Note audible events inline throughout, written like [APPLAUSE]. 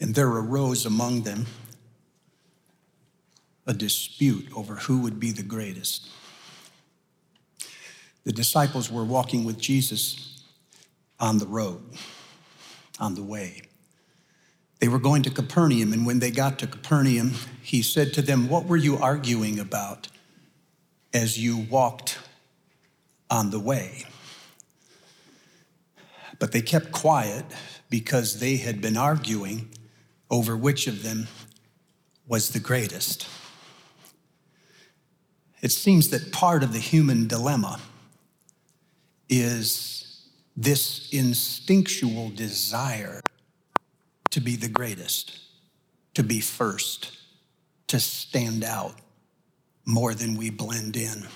And there arose among them a dispute over who would be the greatest. The disciples were walking with Jesus on the road, on the way. They were going to Capernaum, and when they got to Capernaum, he said to them, What were you arguing about as you walked on the way? But they kept quiet because they had been arguing over which of them was the greatest. It seems that part of the human dilemma is this instinctual desire to be the greatest, to be first, to stand out more than we blend in.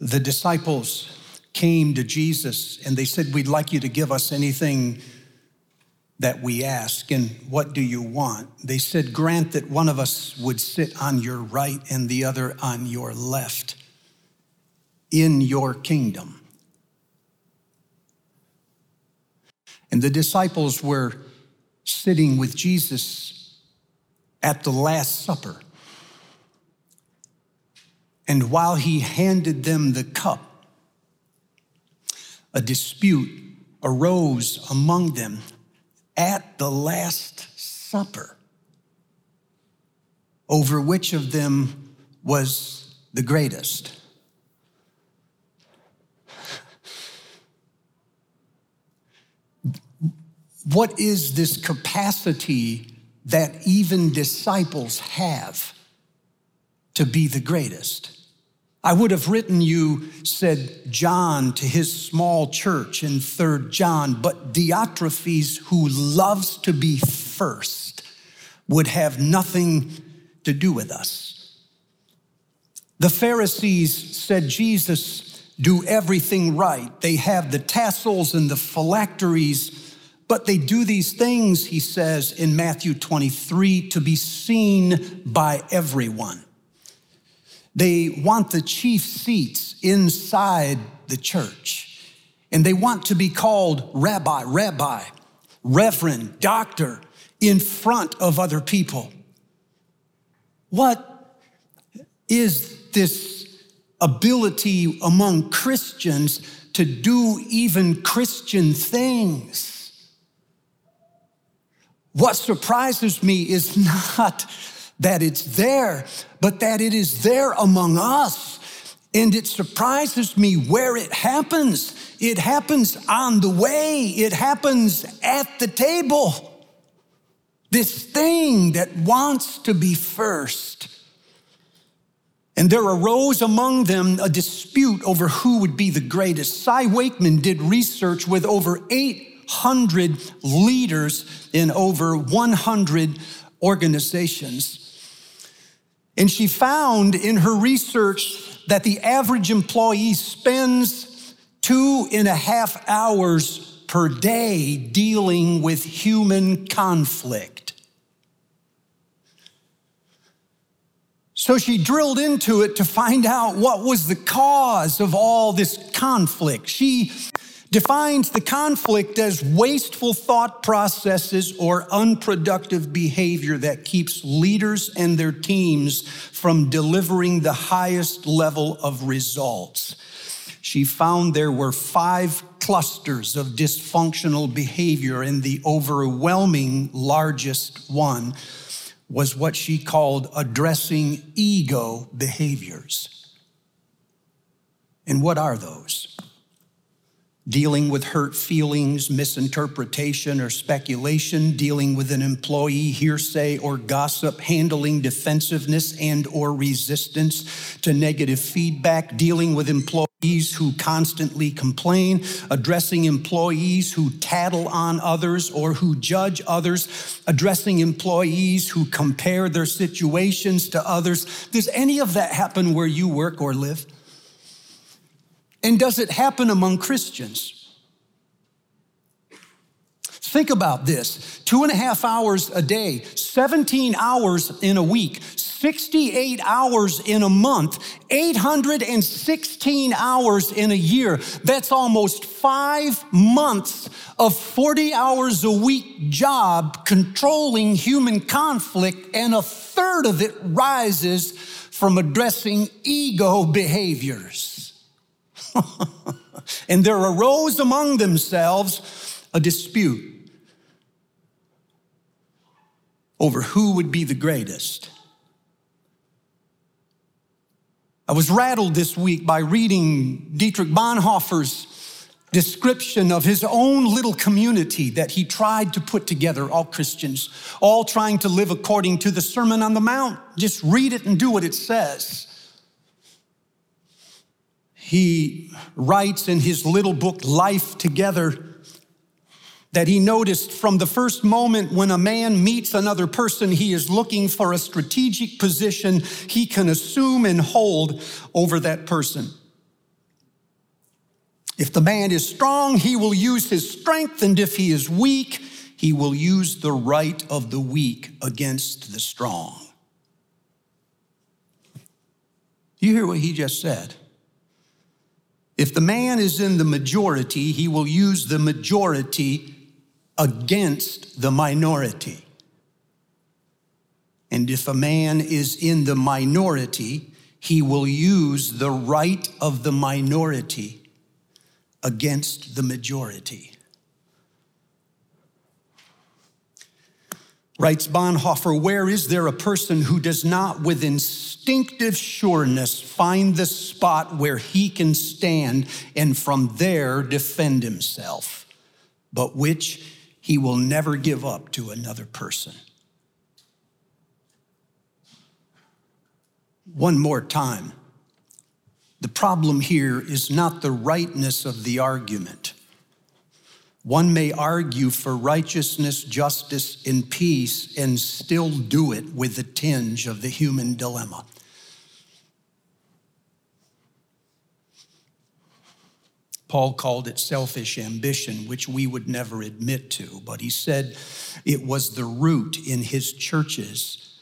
The disciples came to Jesus and they said, We'd like you to give us anything that we ask. And what do you want? They said, Grant that one of us would sit on your right and the other on your left in your kingdom. And the disciples were sitting with Jesus at the Last Supper. And while he handed them the cup, a dispute arose among them at the Last Supper over which of them was the greatest. What is this capacity that even disciples have to be the greatest? I would have written you, said John to his small church in 3rd John, but Diotrephes, who loves to be first, would have nothing to do with us. The Pharisees said, Jesus, do everything right. They have the tassels and the phylacteries, but they do these things, he says in Matthew 23, to be seen by everyone. They want the chief seats inside the church. And they want to be called rabbi, rabbi, reverend, doctor in front of other people. What is this ability among Christians to do even Christian things? What surprises me is [LAUGHS] not that it's there, but that it is there among us. And it surprises me where it happens. It happens on the way, it happens at the table. This thing that wants to be first. And there arose among them a dispute over who would be the greatest. Cy Wakeman did research with over 800 leaders in over 100 organizations. And she found in her research that the average employee spends two and a half hours per day dealing with human conflict. So she drilled into it to find out what was the cause of all this conflict. She defines the conflict as wasteful thought processes or unproductive behavior that keeps leaders and their teams from delivering the highest level of results. She found there were five clusters of dysfunctional behavior, and the overwhelming largest one was what she called addressing ego behaviors. And what are those? Dealing with hurt feelings, misinterpretation, or speculation, dealing with an employee hearsay or gossip, handling defensiveness and or resistance to negative feedback, dealing with employees who constantly complain, addressing employees who tattle on others or who judge others, addressing employees who compare their situations to others. Does any of that happen where you work or live? And does it happen among Christians? Think about this two and a half hours a day, 17 hours in a week, 68 hours in a month, 816 hours in a year. That's almost five months of 40 hours a week job controlling human conflict, and a third of it rises from addressing ego behaviors. [LAUGHS] and there arose among themselves a dispute over who would be the greatest. I was rattled this week by reading Dietrich Bonhoeffer's description of his own little community that he tried to put together, all Christians, all trying to live according to the Sermon on the Mount. Just read it and do what it says. He writes in his little book, Life Together, that he noticed from the first moment when a man meets another person, he is looking for a strategic position he can assume and hold over that person. If the man is strong, he will use his strength, and if he is weak, he will use the right of the weak against the strong. You hear what he just said? If the man is in the majority, he will use the majority against the minority. And if a man is in the minority, he will use the right of the minority against the majority. Writes Bonhoeffer, where is there a person who does not, with instinctive sureness, find the spot where he can stand and from there defend himself, but which he will never give up to another person. One more time. The problem here is not the rightness of the argument. One may argue for righteousness, justice, and peace and still do it with the tinge of the human dilemma. Paul called it selfish ambition, which we would never admit to, but he said it was the root in his churches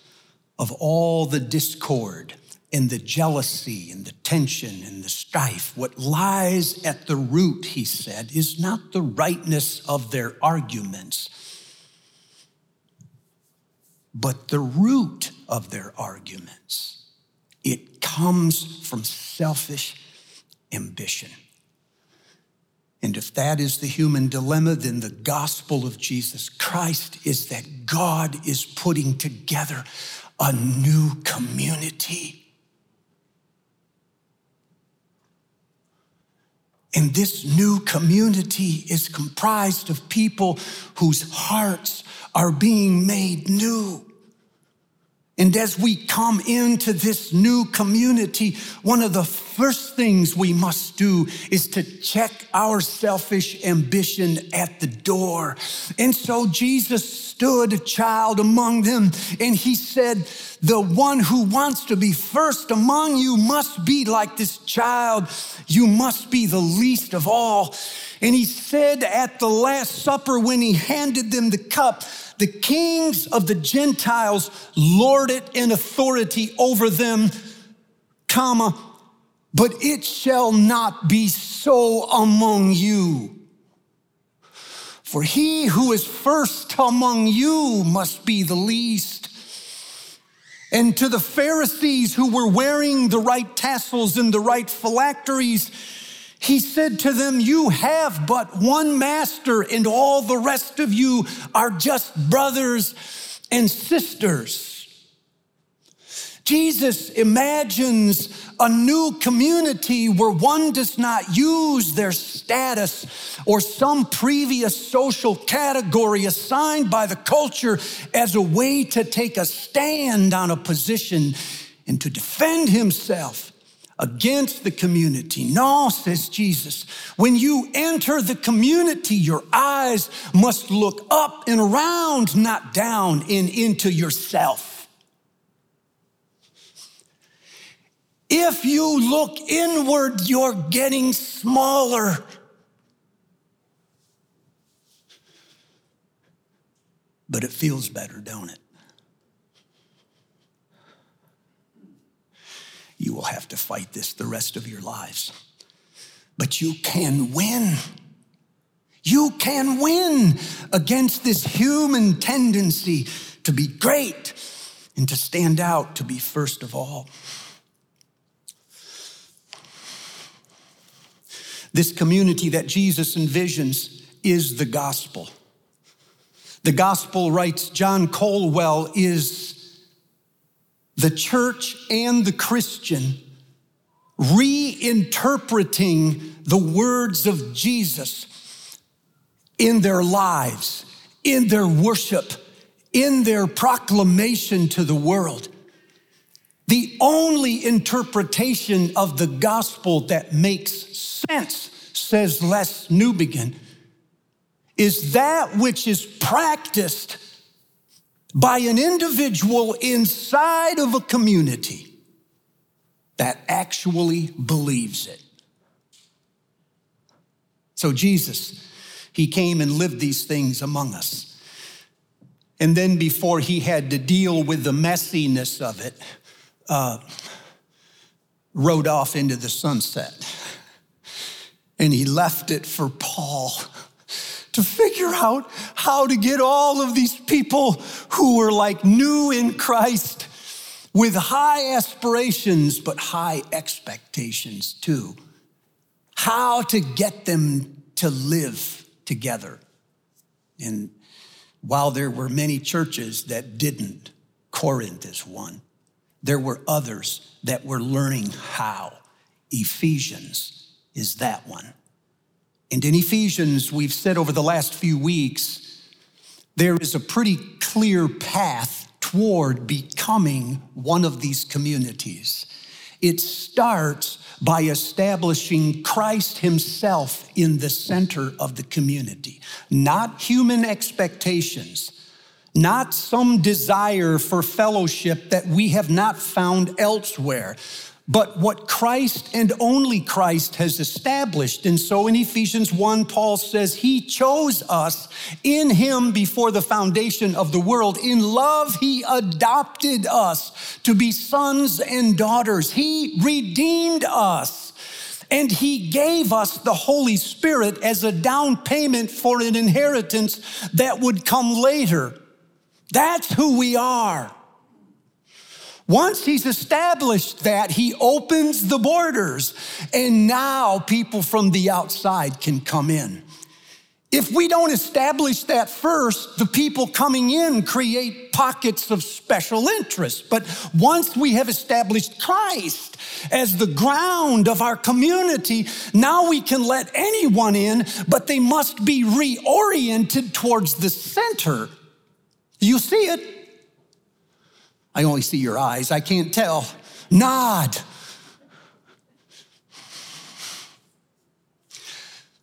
of all the discord and the jealousy and the tension and the strife. What lies at the root, he said, is not the rightness of their arguments, but the root of their arguments. It comes from selfish ambition. And if that is the human dilemma, then the gospel of Jesus Christ is that God is putting together a new community. And this new community is comprised of people whose hearts are being made new. And as we come into this new community, one of the first things we must do is to check our selfish ambition at the door. And so Jesus stood a child among them and he said, The one who wants to be first among you must be like this child. You must be the least of all. And he said at the Last Supper when he handed them the cup, the kings of the Gentiles lord it in authority over them, comma, but it shall not be so among you. For he who is first among you must be the least. And to the Pharisees who were wearing the right tassels and the right phylacteries, he said to them, You have but one master, and all the rest of you are just brothers and sisters. Jesus imagines a new community where one does not use their status or some previous social category assigned by the culture as a way to take a stand on a position and to defend himself against the community. No, says Jesus, when you enter the community, your eyes must look up and around, not down and into yourself. If you look inward, you're getting smaller. But it feels better, don't it? Fight this the rest of your lives. But you can win. You can win against this human tendency to be great and to stand out, to be first of all. This community that Jesus envisions is the gospel. The gospel, writes John Colwell, is the church and the Christian reinterpreting the words of Jesus in their lives, in their worship, in their proclamation to the world. The only interpretation of the gospel that makes sense, says Les Newbigin, is that which is practiced by an individual inside of a community that actually believes it. So, Jesus, he came and lived these things among us. And then, before he had to deal with the messiness of it, uh, rode off into the sunset. And he left it for Paul to figure out how to get all of these people who were like new in Christ with high aspirations, but high expectations too. How to get them to live together. And while there were many churches that didn't, Corinth is one. There were others that were learning how. Ephesians is that one. And in Ephesians, we've said over the last few weeks, there is a pretty clear path toward becoming one of these communities. It starts by establishing Christ Himself in the center of the community, not human expectations, not some desire for fellowship that we have not found elsewhere, but what Christ and only Christ has established. And so in Ephesians 1, Paul says, He chose us in Him before the foundation of the world. In love, He adopted us to be sons and daughters. He redeemed us. And he gave us the Holy Spirit as a down payment for an inheritance that would come later. That's who we are. Once he's established that, he opens the borders, and now people from the outside can come in. If we don't establish that first, the people coming in create pockets of special interest. But once we have established Christ as the ground of our community, now we can let anyone in, but they must be reoriented towards the center. You see it? I only see your eyes, I can't tell. Nod.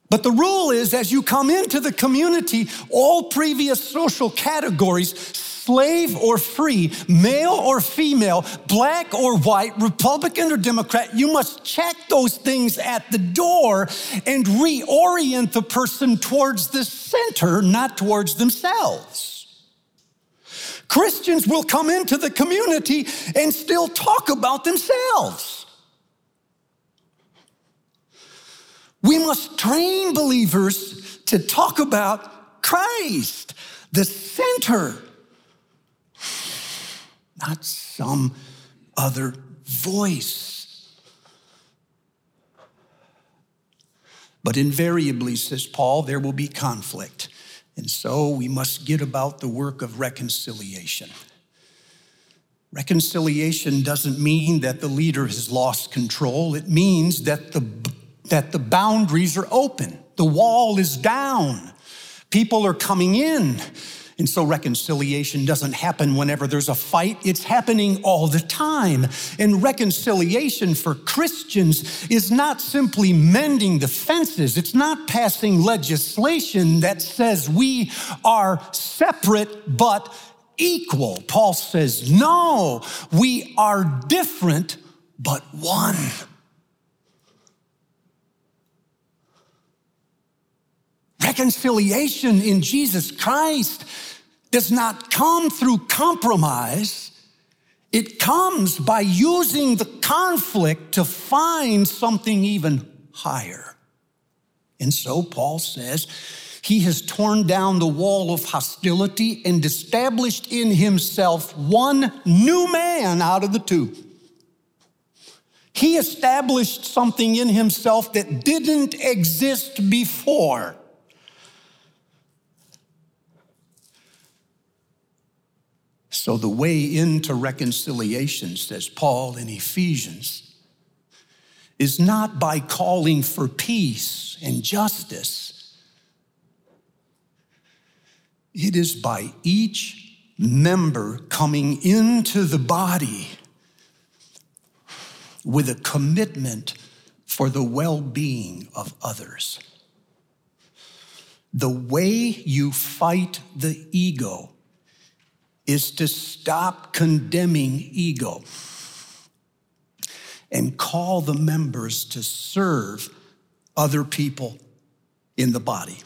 But the rule is as you come into the community, all previous social categories, slave or free, male or female, black or white, Republican or Democrat, you must check those things at the door and reorient the person towards the center, not towards themselves. Christians will come into the community and still talk about themselves. We must train believers to talk about Christ, the center, not some other voice. But invariably, says Paul, there will be conflict. And so we must get about the work of reconciliation. Reconciliation doesn't mean that the leader has lost control. It means that the, that the boundaries are open, the wall is down, people are coming in. And so reconciliation doesn't happen whenever there's a fight, it's happening all the time. And reconciliation for Christians is not simply mending the fences, it's not passing legislation that says we are separate but equal. Paul says, no, we are different but one. Reconciliation in Jesus Christ does not come through compromise, It comes by using the conflict to find something even higher. And so Paul says, he has torn down the wall of hostility and established in himself one new man out of the two. He established something in himself that didn't exist before. So, the way into reconciliation, says Paul in Ephesians, is not by calling for peace and justice it is by each member coming into the body with a commitment for the well being of others. The way you fight the ego is to stop condemning ego and call the members to serve other people in the body.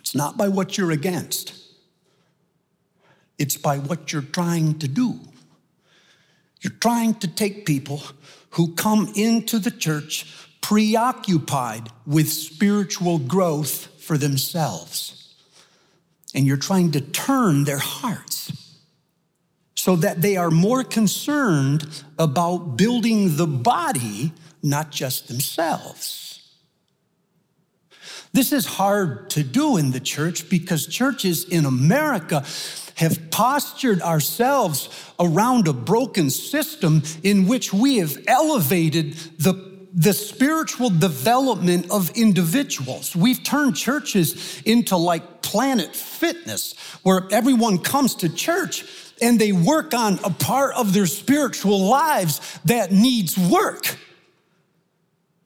It's not by what you're against, it's by what you're trying to do. You're trying to take people who come into the church preoccupied with spiritual growth for themselves. And you're trying to turn their hearts so that they are more concerned about building the body, not just themselves. This is hard to do in the church because churches in America have postured ourselves around a broken system in which we have elevated the the spiritual development of individuals. We've turned churches into like planet fitness, where everyone comes to church and they work on a part of their spiritual lives that needs work.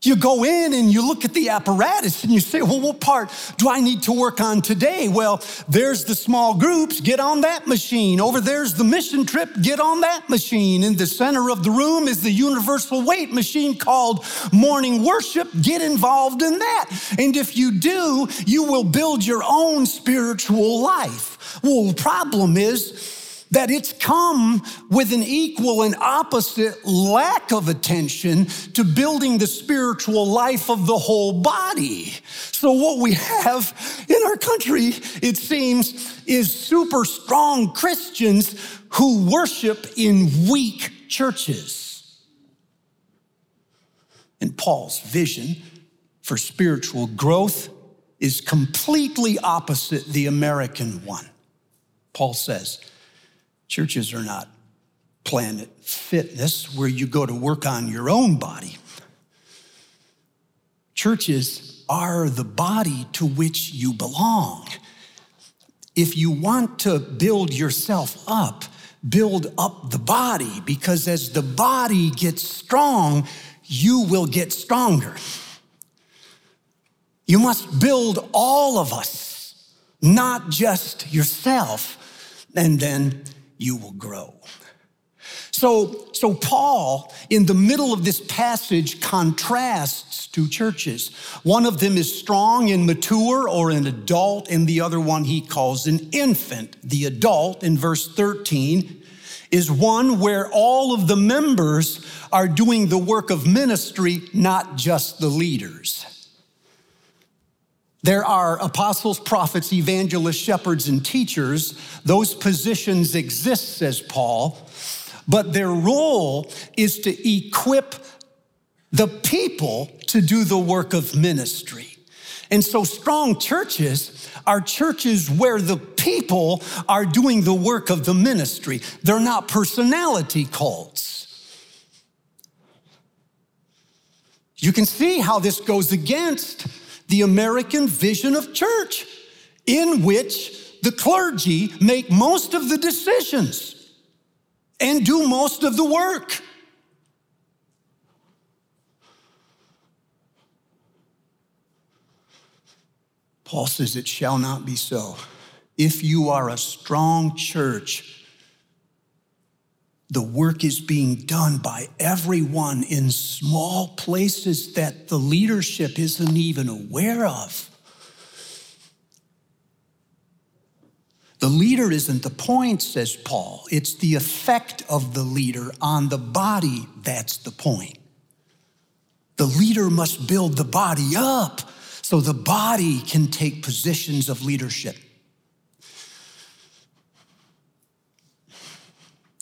You go in and you look at the apparatus and you say, well, what part do I need to work on today? Well, there's the small groups, get on that machine. Over there's the mission trip, get on that machine. In the center of the room is the universal weight machine called morning worship. Get involved in that. And if you do, you will build your own spiritual life. Well, the problem is, that it's come with an equal and opposite lack of attention to building the spiritual life of the whole body. So, what we have in our country, it seems, is super strong Christians who worship in weak churches. And Paul's vision for spiritual growth is completely opposite the American one. Paul says, Churches are not planet fitness where you go to work on your own body. Churches are the body to which you belong. If you want to build yourself up, build up the body because as the body gets strong, you will get stronger. You must build all of us, not just yourself. And then you will grow. So, so Paul, in the middle of this passage, contrasts two churches. One of them is strong and mature or an adult, and the other one he calls an infant. The adult in verse 13 is one where all of the members are doing the work of ministry, not just the leaders. There are apostles, prophets, evangelists, shepherds, and teachers. Those positions exist, says Paul, but their role is to equip the people to do the work of ministry. And so, strong churches are churches where the people are doing the work of the ministry. They're not personality cults. You can see how this goes against the American vision of church, in which the clergy make most of the decisions and do most of the work. Paul says, It shall not be so. If you are a strong church, the work is being done by everyone in small places that the leadership isn't even aware of. The leader isn't the point, says Paul. It's the effect of the leader on the body that's the point. The leader must build the body up so the body can take positions of leadership.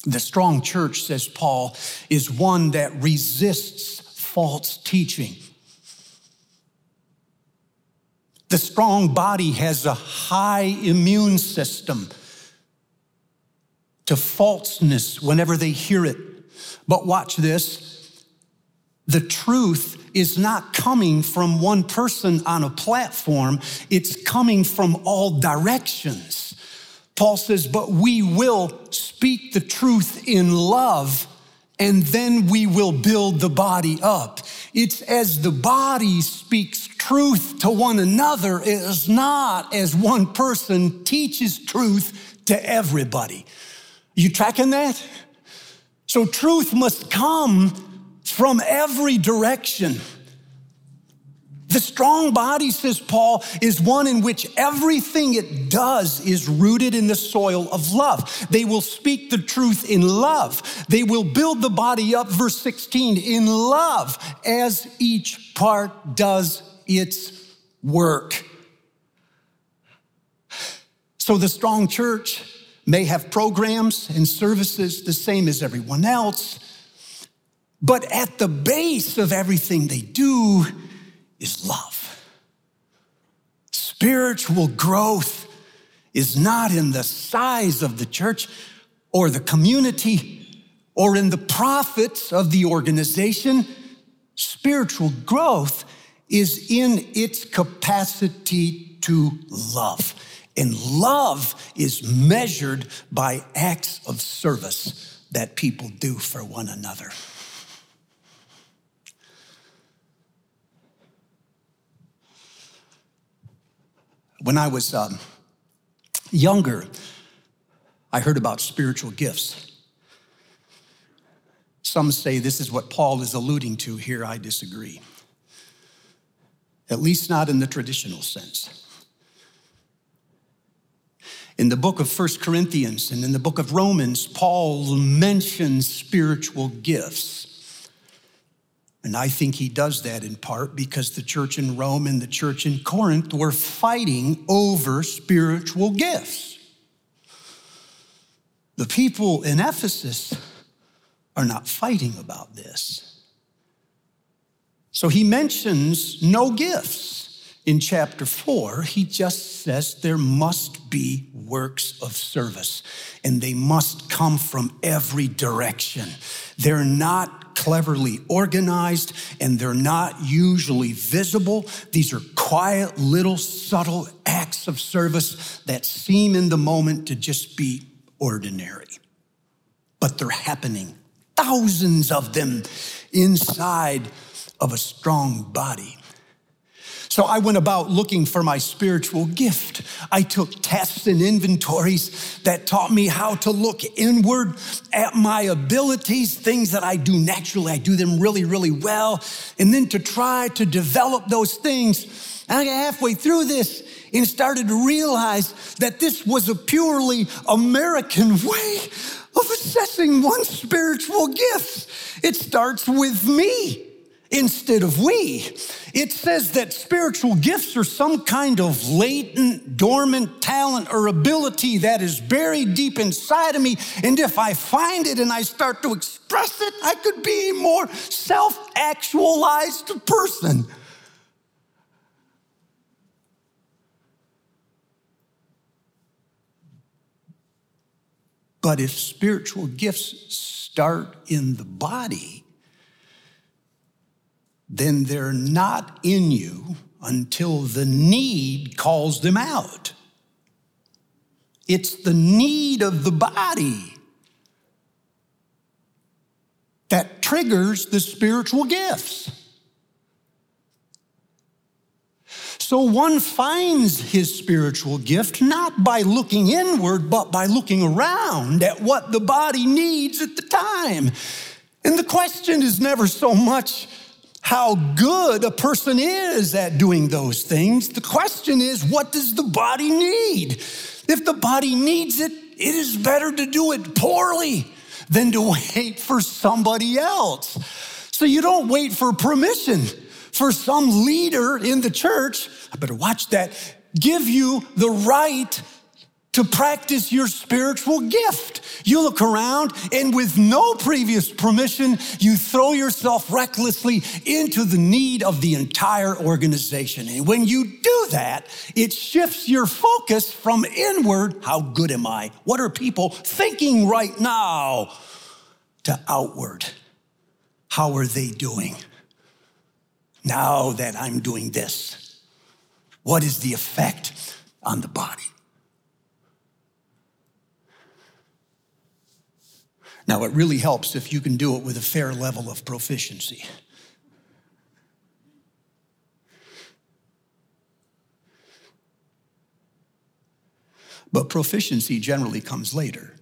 The strong church, says Paul, is one that resists false teaching. The strong body has a high immune system to falseness whenever they hear it. But watch this the truth is not coming from one person on a platform, it's coming from all directions. Paul says, But we will speak the truth in love, and then we will build the body up. It's as the body speaks truth to one another, it is not as one person teaches truth to everybody. You tracking that? So truth must come from every direction. The strong body, says Paul, is one in which everything it does is rooted in the soil of love. They will speak the truth in love. They will build the body up, verse 16, in love as each part does its work. So the strong church may have programs and services the same as everyone else, but at the base of everything they do, is love. Spiritual growth is not in the size of the church or the community or in the profits of the organization. Spiritual growth is in its capacity to love. And love is measured by acts of service that people do for one another. When I was um, younger, I heard about spiritual gifts. Some say this is what Paul is alluding to here. I disagree. At least not in the traditional sense. In the book of First Corinthians and in the book of Romans, Paul mentions spiritual gifts. And I think he does that in part because the church in Rome and the church in Corinth were fighting over spiritual gifts. The people in Ephesus are not fighting about this. So he mentions no gifts in chapter four, he just says there must be works of service and they must come from every direction. They're not cleverly organized and they're not usually visible. These are quiet, little, subtle acts of service that seem in the moment to just be ordinary. But they're happening, thousands of them inside of a strong body. So I went about looking for my spiritual gift. I took tests and inventories that taught me how to look inward at my abilities, things that I do naturally. I do them really, really well. And then to try to develop those things. And I got halfway through this and started to realize that this was a purely American way of assessing one's spiritual gifts. It starts with me instead of we. It says that spiritual gifts are some kind of latent, dormant talent or ability that is buried deep inside of me. And if I find it and I start to express it, I could be a more self actualized person. But if spiritual gifts start in the body, then they're not in you until the need calls them out. It's the need of the body that triggers the spiritual gifts. So one finds his spiritual gift not by looking inward, but by looking around at what the body needs at the time. And the question is never so much, how good a person is at doing those things. The question is, what does the body need? If the body needs it, it is better to do it poorly than to [LAUGHS] wait for somebody else. So you don't wait for permission for some leader in the church. I better watch that. Give you the right to practice your spiritual gift. You look around and with no previous permission, you throw yourself recklessly into the need of the entire organization. And when you do that, it shifts your focus from inward, how good am I? What are people thinking right now? To outward, how are they doing? Now that I'm doing this, what is the effect on the body? Now, it really helps if you can do it with a fair level of proficiency. But proficiency generally comes later.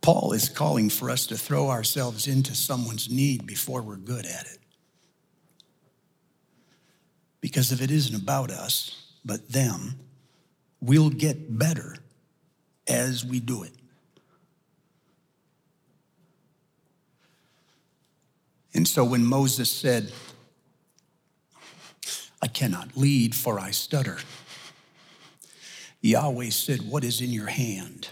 Paul is calling for us to throw ourselves into someone's need before we're good at it. Because if it isn't about us, but them, we'll get better as we do it. And so when Moses said, I cannot lead, for I stutter, Yahweh said, What is in your hand?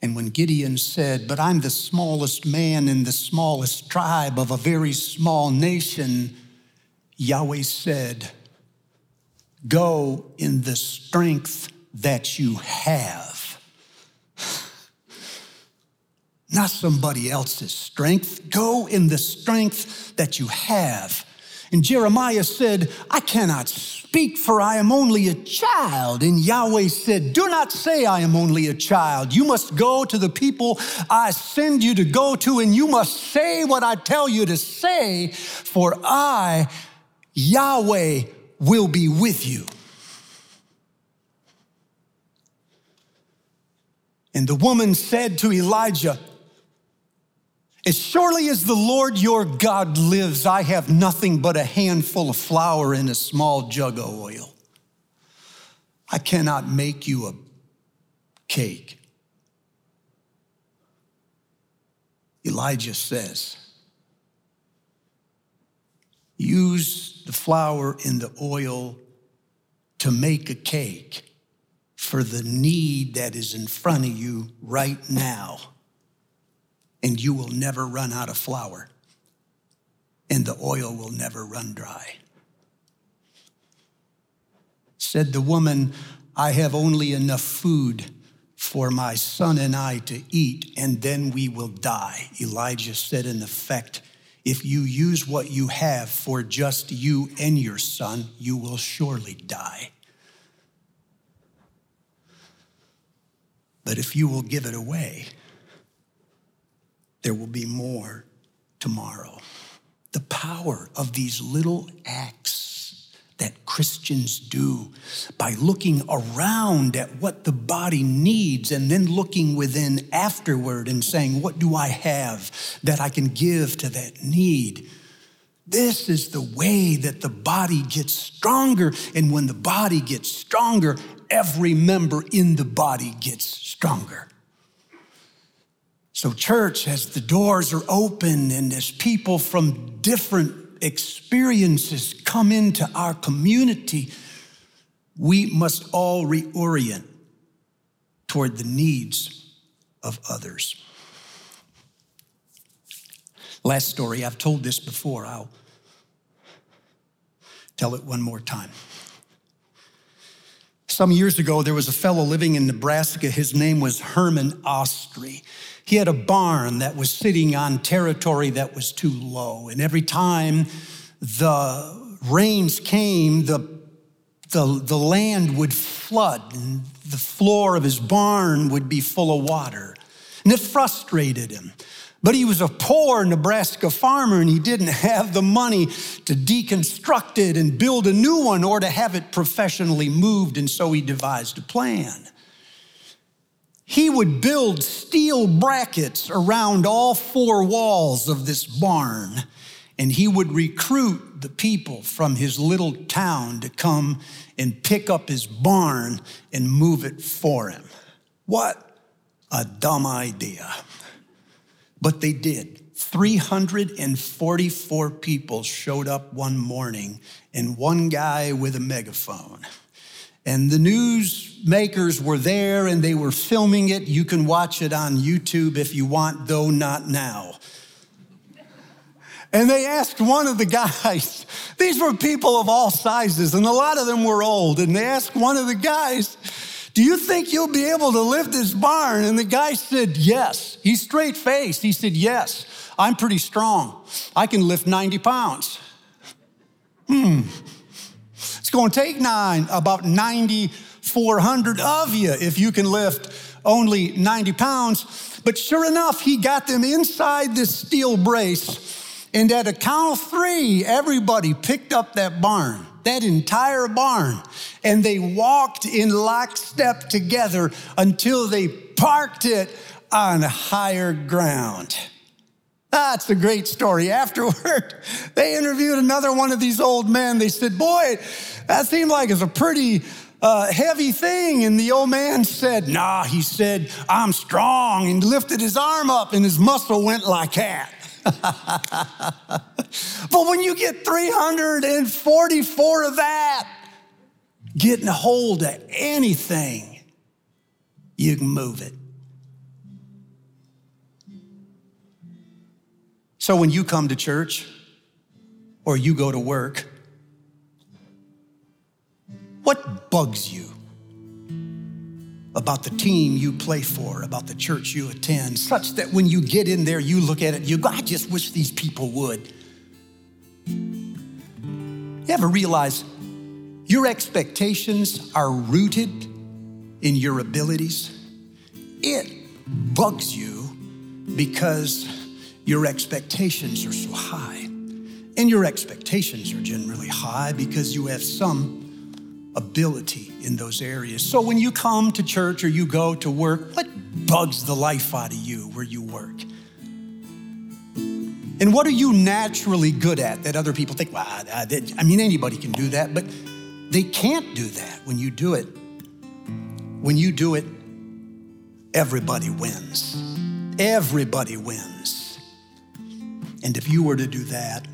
And when Gideon said, But I'm the smallest man in the smallest tribe of a very small nation, Yahweh said, Go in the strength that you have. Not somebody else's strength. Go in the strength that you have. And Jeremiah said, I cannot speak, for I am only a child. And Yahweh said, Do not say I am only a child. You must go to the people I send you to go to, and you must say what I tell you to say, for I, Yahweh, will be with you. And the woman said to Elijah, As surely as the Lord your God lives, I have nothing but a handful of flour and a small jug of oil. I cannot make you a cake. Elijah says, Use the flour and the oil to make a cake for the need that is in front of you right now. And you will never run out of flour, and the oil will never run dry. Said the woman, I have only enough food for my son and I to eat, and then we will die. Elijah said, in effect, if you use what you have for just you and your son, you will surely die. But if you will give it away, there will be more tomorrow. The power of these little acts Christians do by looking around at what the body needs and then looking within afterward and saying, What do I have that I can give to that need? This is the way that the body gets stronger. And when the body gets stronger, every member in the body gets stronger. So, church, as the doors are open and as people from different experiences come into our community, we must all reorient toward the needs of others. Last story, I've told this before, I'll tell it one more time. Some years ago, there was a fellow living in Nebraska. His name was Herman Ostry. He had a barn that was sitting on territory that was too low. And every time the rains came, the, the, the land would flood and the floor of his barn would be full of water. And it frustrated him. But he was a poor Nebraska farmer and he didn't [LAUGHS] have the money to deconstruct it and build a new one or to have it professionally moved. And so he devised a plan. He would build steel brackets around all four walls of this barn, and he would recruit the people from his little town to come and pick up his barn and move it for him. What a dumb idea. But they did. 344 people showed up one morning, and one guy with a megaphone. And the newsmakers were there and they were filming it. You can watch it on YouTube if you want, though not now. And they asked one of the guys, [LAUGHS] these were people of all sizes, and a lot of them were old. And they asked one of the guys, Do you think you'll be able to lift this barn? And the guy said, Yes. He's straight faced. He said, Yes, I'm pretty strong. I can lift 90 pounds. Hmm. Going to take nine, about 9,400 of you if you can lift only 90 pounds. But sure enough, he got them inside this steel brace and at a count of three, everybody picked up that barn, that entire barn, and they walked in lockstep together until they parked it on higher ground. That's a great story. Afterward, [LAUGHS] they interviewed another one of these old men. They said, Boy, that seemed like it's a pretty uh, heavy thing. And the old man said, Nah, he said, I'm strong, and lifted his arm up, and his muscle went like that. [LAUGHS] but when you get 344 of that, getting a hold of anything, you can move it. So when you come to church or you go to work, what bugs you? about the team you play for, about the church you attend, such that when you get in there, you look at it, you go, I just wish these people would. You ever realize your expectations are rooted in your abilities? It bugs you because your expectations are so high. And your expectations are generally high because you have some ability in those areas. So when you come to church or you go to work, what bugs the life out of you where you work? And what are you naturally good at that other people think, well, I mean, anybody can do that, but they can't do that when you do it. When you do it, everybody wins. Everybody wins. And if you were to do that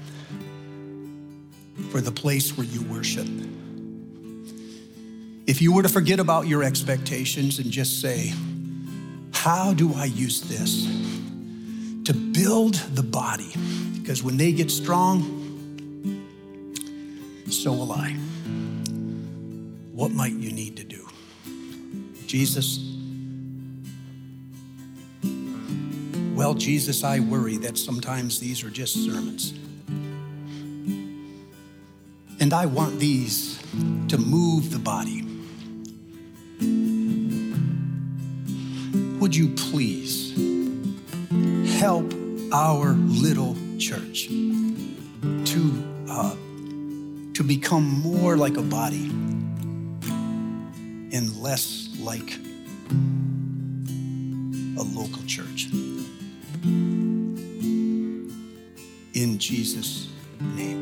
for the place where you worship, if you were to forget about your expectations and just say, How do I use this to build the body? Because when they get strong, so will I. What might you need to do? Jesus, well, Jesus, I worry that sometimes these are just sermons. And I want these to move the body would you please help our little church to, uh, to become more like a body and less like a local church? Jesus' name.